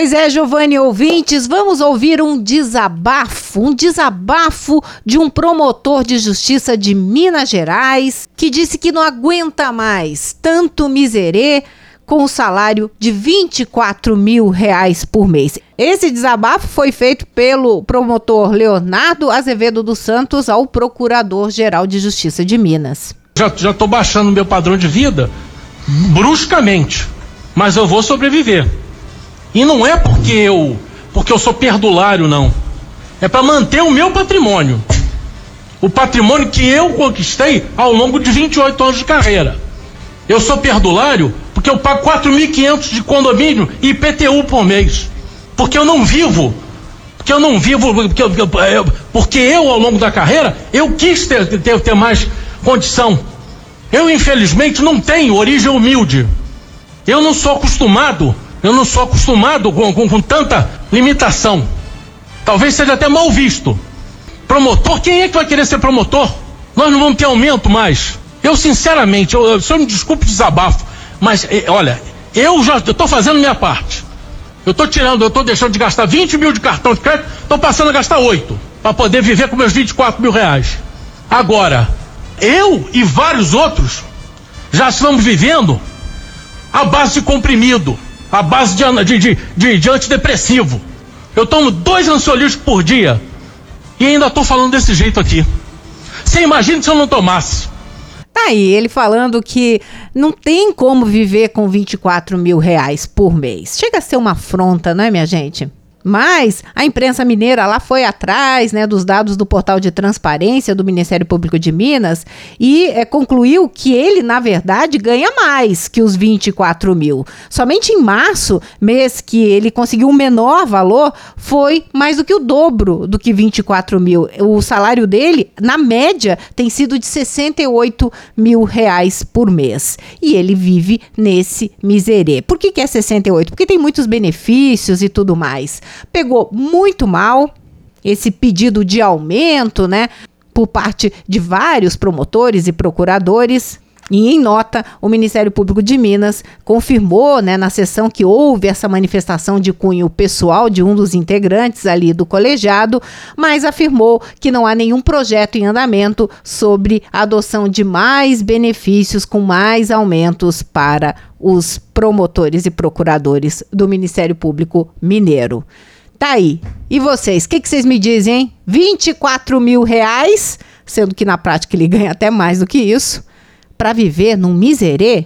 Pois é, Giovanni ouvintes, vamos ouvir um desabafo, um desabafo de um promotor de justiça de Minas Gerais que disse que não aguenta mais tanto miserê com o salário de 24 mil reais por mês. Esse desabafo foi feito pelo promotor Leonardo Azevedo dos Santos ao Procurador-Geral de Justiça de Minas. Já estou baixando meu padrão de vida bruscamente, mas eu vou sobreviver. E não é porque eu, porque eu sou perdulário, não. É para manter o meu patrimônio. O patrimônio que eu conquistei ao longo de 28 anos de carreira. Eu sou perdulário porque eu pago 4.500 de condomínio e IPTU por mês. Porque eu não vivo. Porque eu não vivo. Porque eu, porque eu ao longo da carreira, eu quis ter, ter, ter mais condição. Eu, infelizmente, não tenho origem humilde. Eu não sou acostumado eu não sou acostumado com, com, com tanta limitação. Talvez seja até mal visto. Promotor, quem é que vai querer ser promotor? Nós não vamos ter aumento mais. Eu, sinceramente, eu, eu, me desculpe o desabafo, mas eh, olha, eu já estou fazendo minha parte. Eu estou tirando, eu estou deixando de gastar 20 mil de cartão de crédito, estou passando a gastar 8 para poder viver com meus 24 mil reais. Agora, eu e vários outros já estamos vivendo a base de comprimido à base de, de, de, de, de antidepressivo. Eu tomo dois ansiolíticos por dia e ainda estou falando desse jeito aqui. Você imagina se eu não tomasse. Tá aí, ele falando que não tem como viver com 24 mil reais por mês. Chega a ser uma afronta, não é, minha gente? Mas a imprensa mineira lá foi atrás né, dos dados do portal de transparência do Ministério Público de Minas e é, concluiu que ele, na verdade, ganha mais que os 24 mil. Somente em março, mês que ele conseguiu um menor valor, foi mais do que o dobro do que 24 mil. O salário dele, na média, tem sido de 68 mil reais por mês. E ele vive nesse miserê. Por que, que é 68? Porque tem muitos benefícios e tudo mais pegou muito mal esse pedido de aumento, né, por parte de vários promotores e procuradores. E em nota, o Ministério Público de Minas confirmou, né, na sessão que houve essa manifestação de cunho pessoal de um dos integrantes ali do colegiado, mas afirmou que não há nenhum projeto em andamento sobre a adoção de mais benefícios com mais aumentos para os promotores e procuradores do Ministério Público Mineiro. Tá aí. E vocês, o que, que vocês me dizem, hein? 24 mil reais, sendo que na prática ele ganha até mais do que isso, para viver num miserê?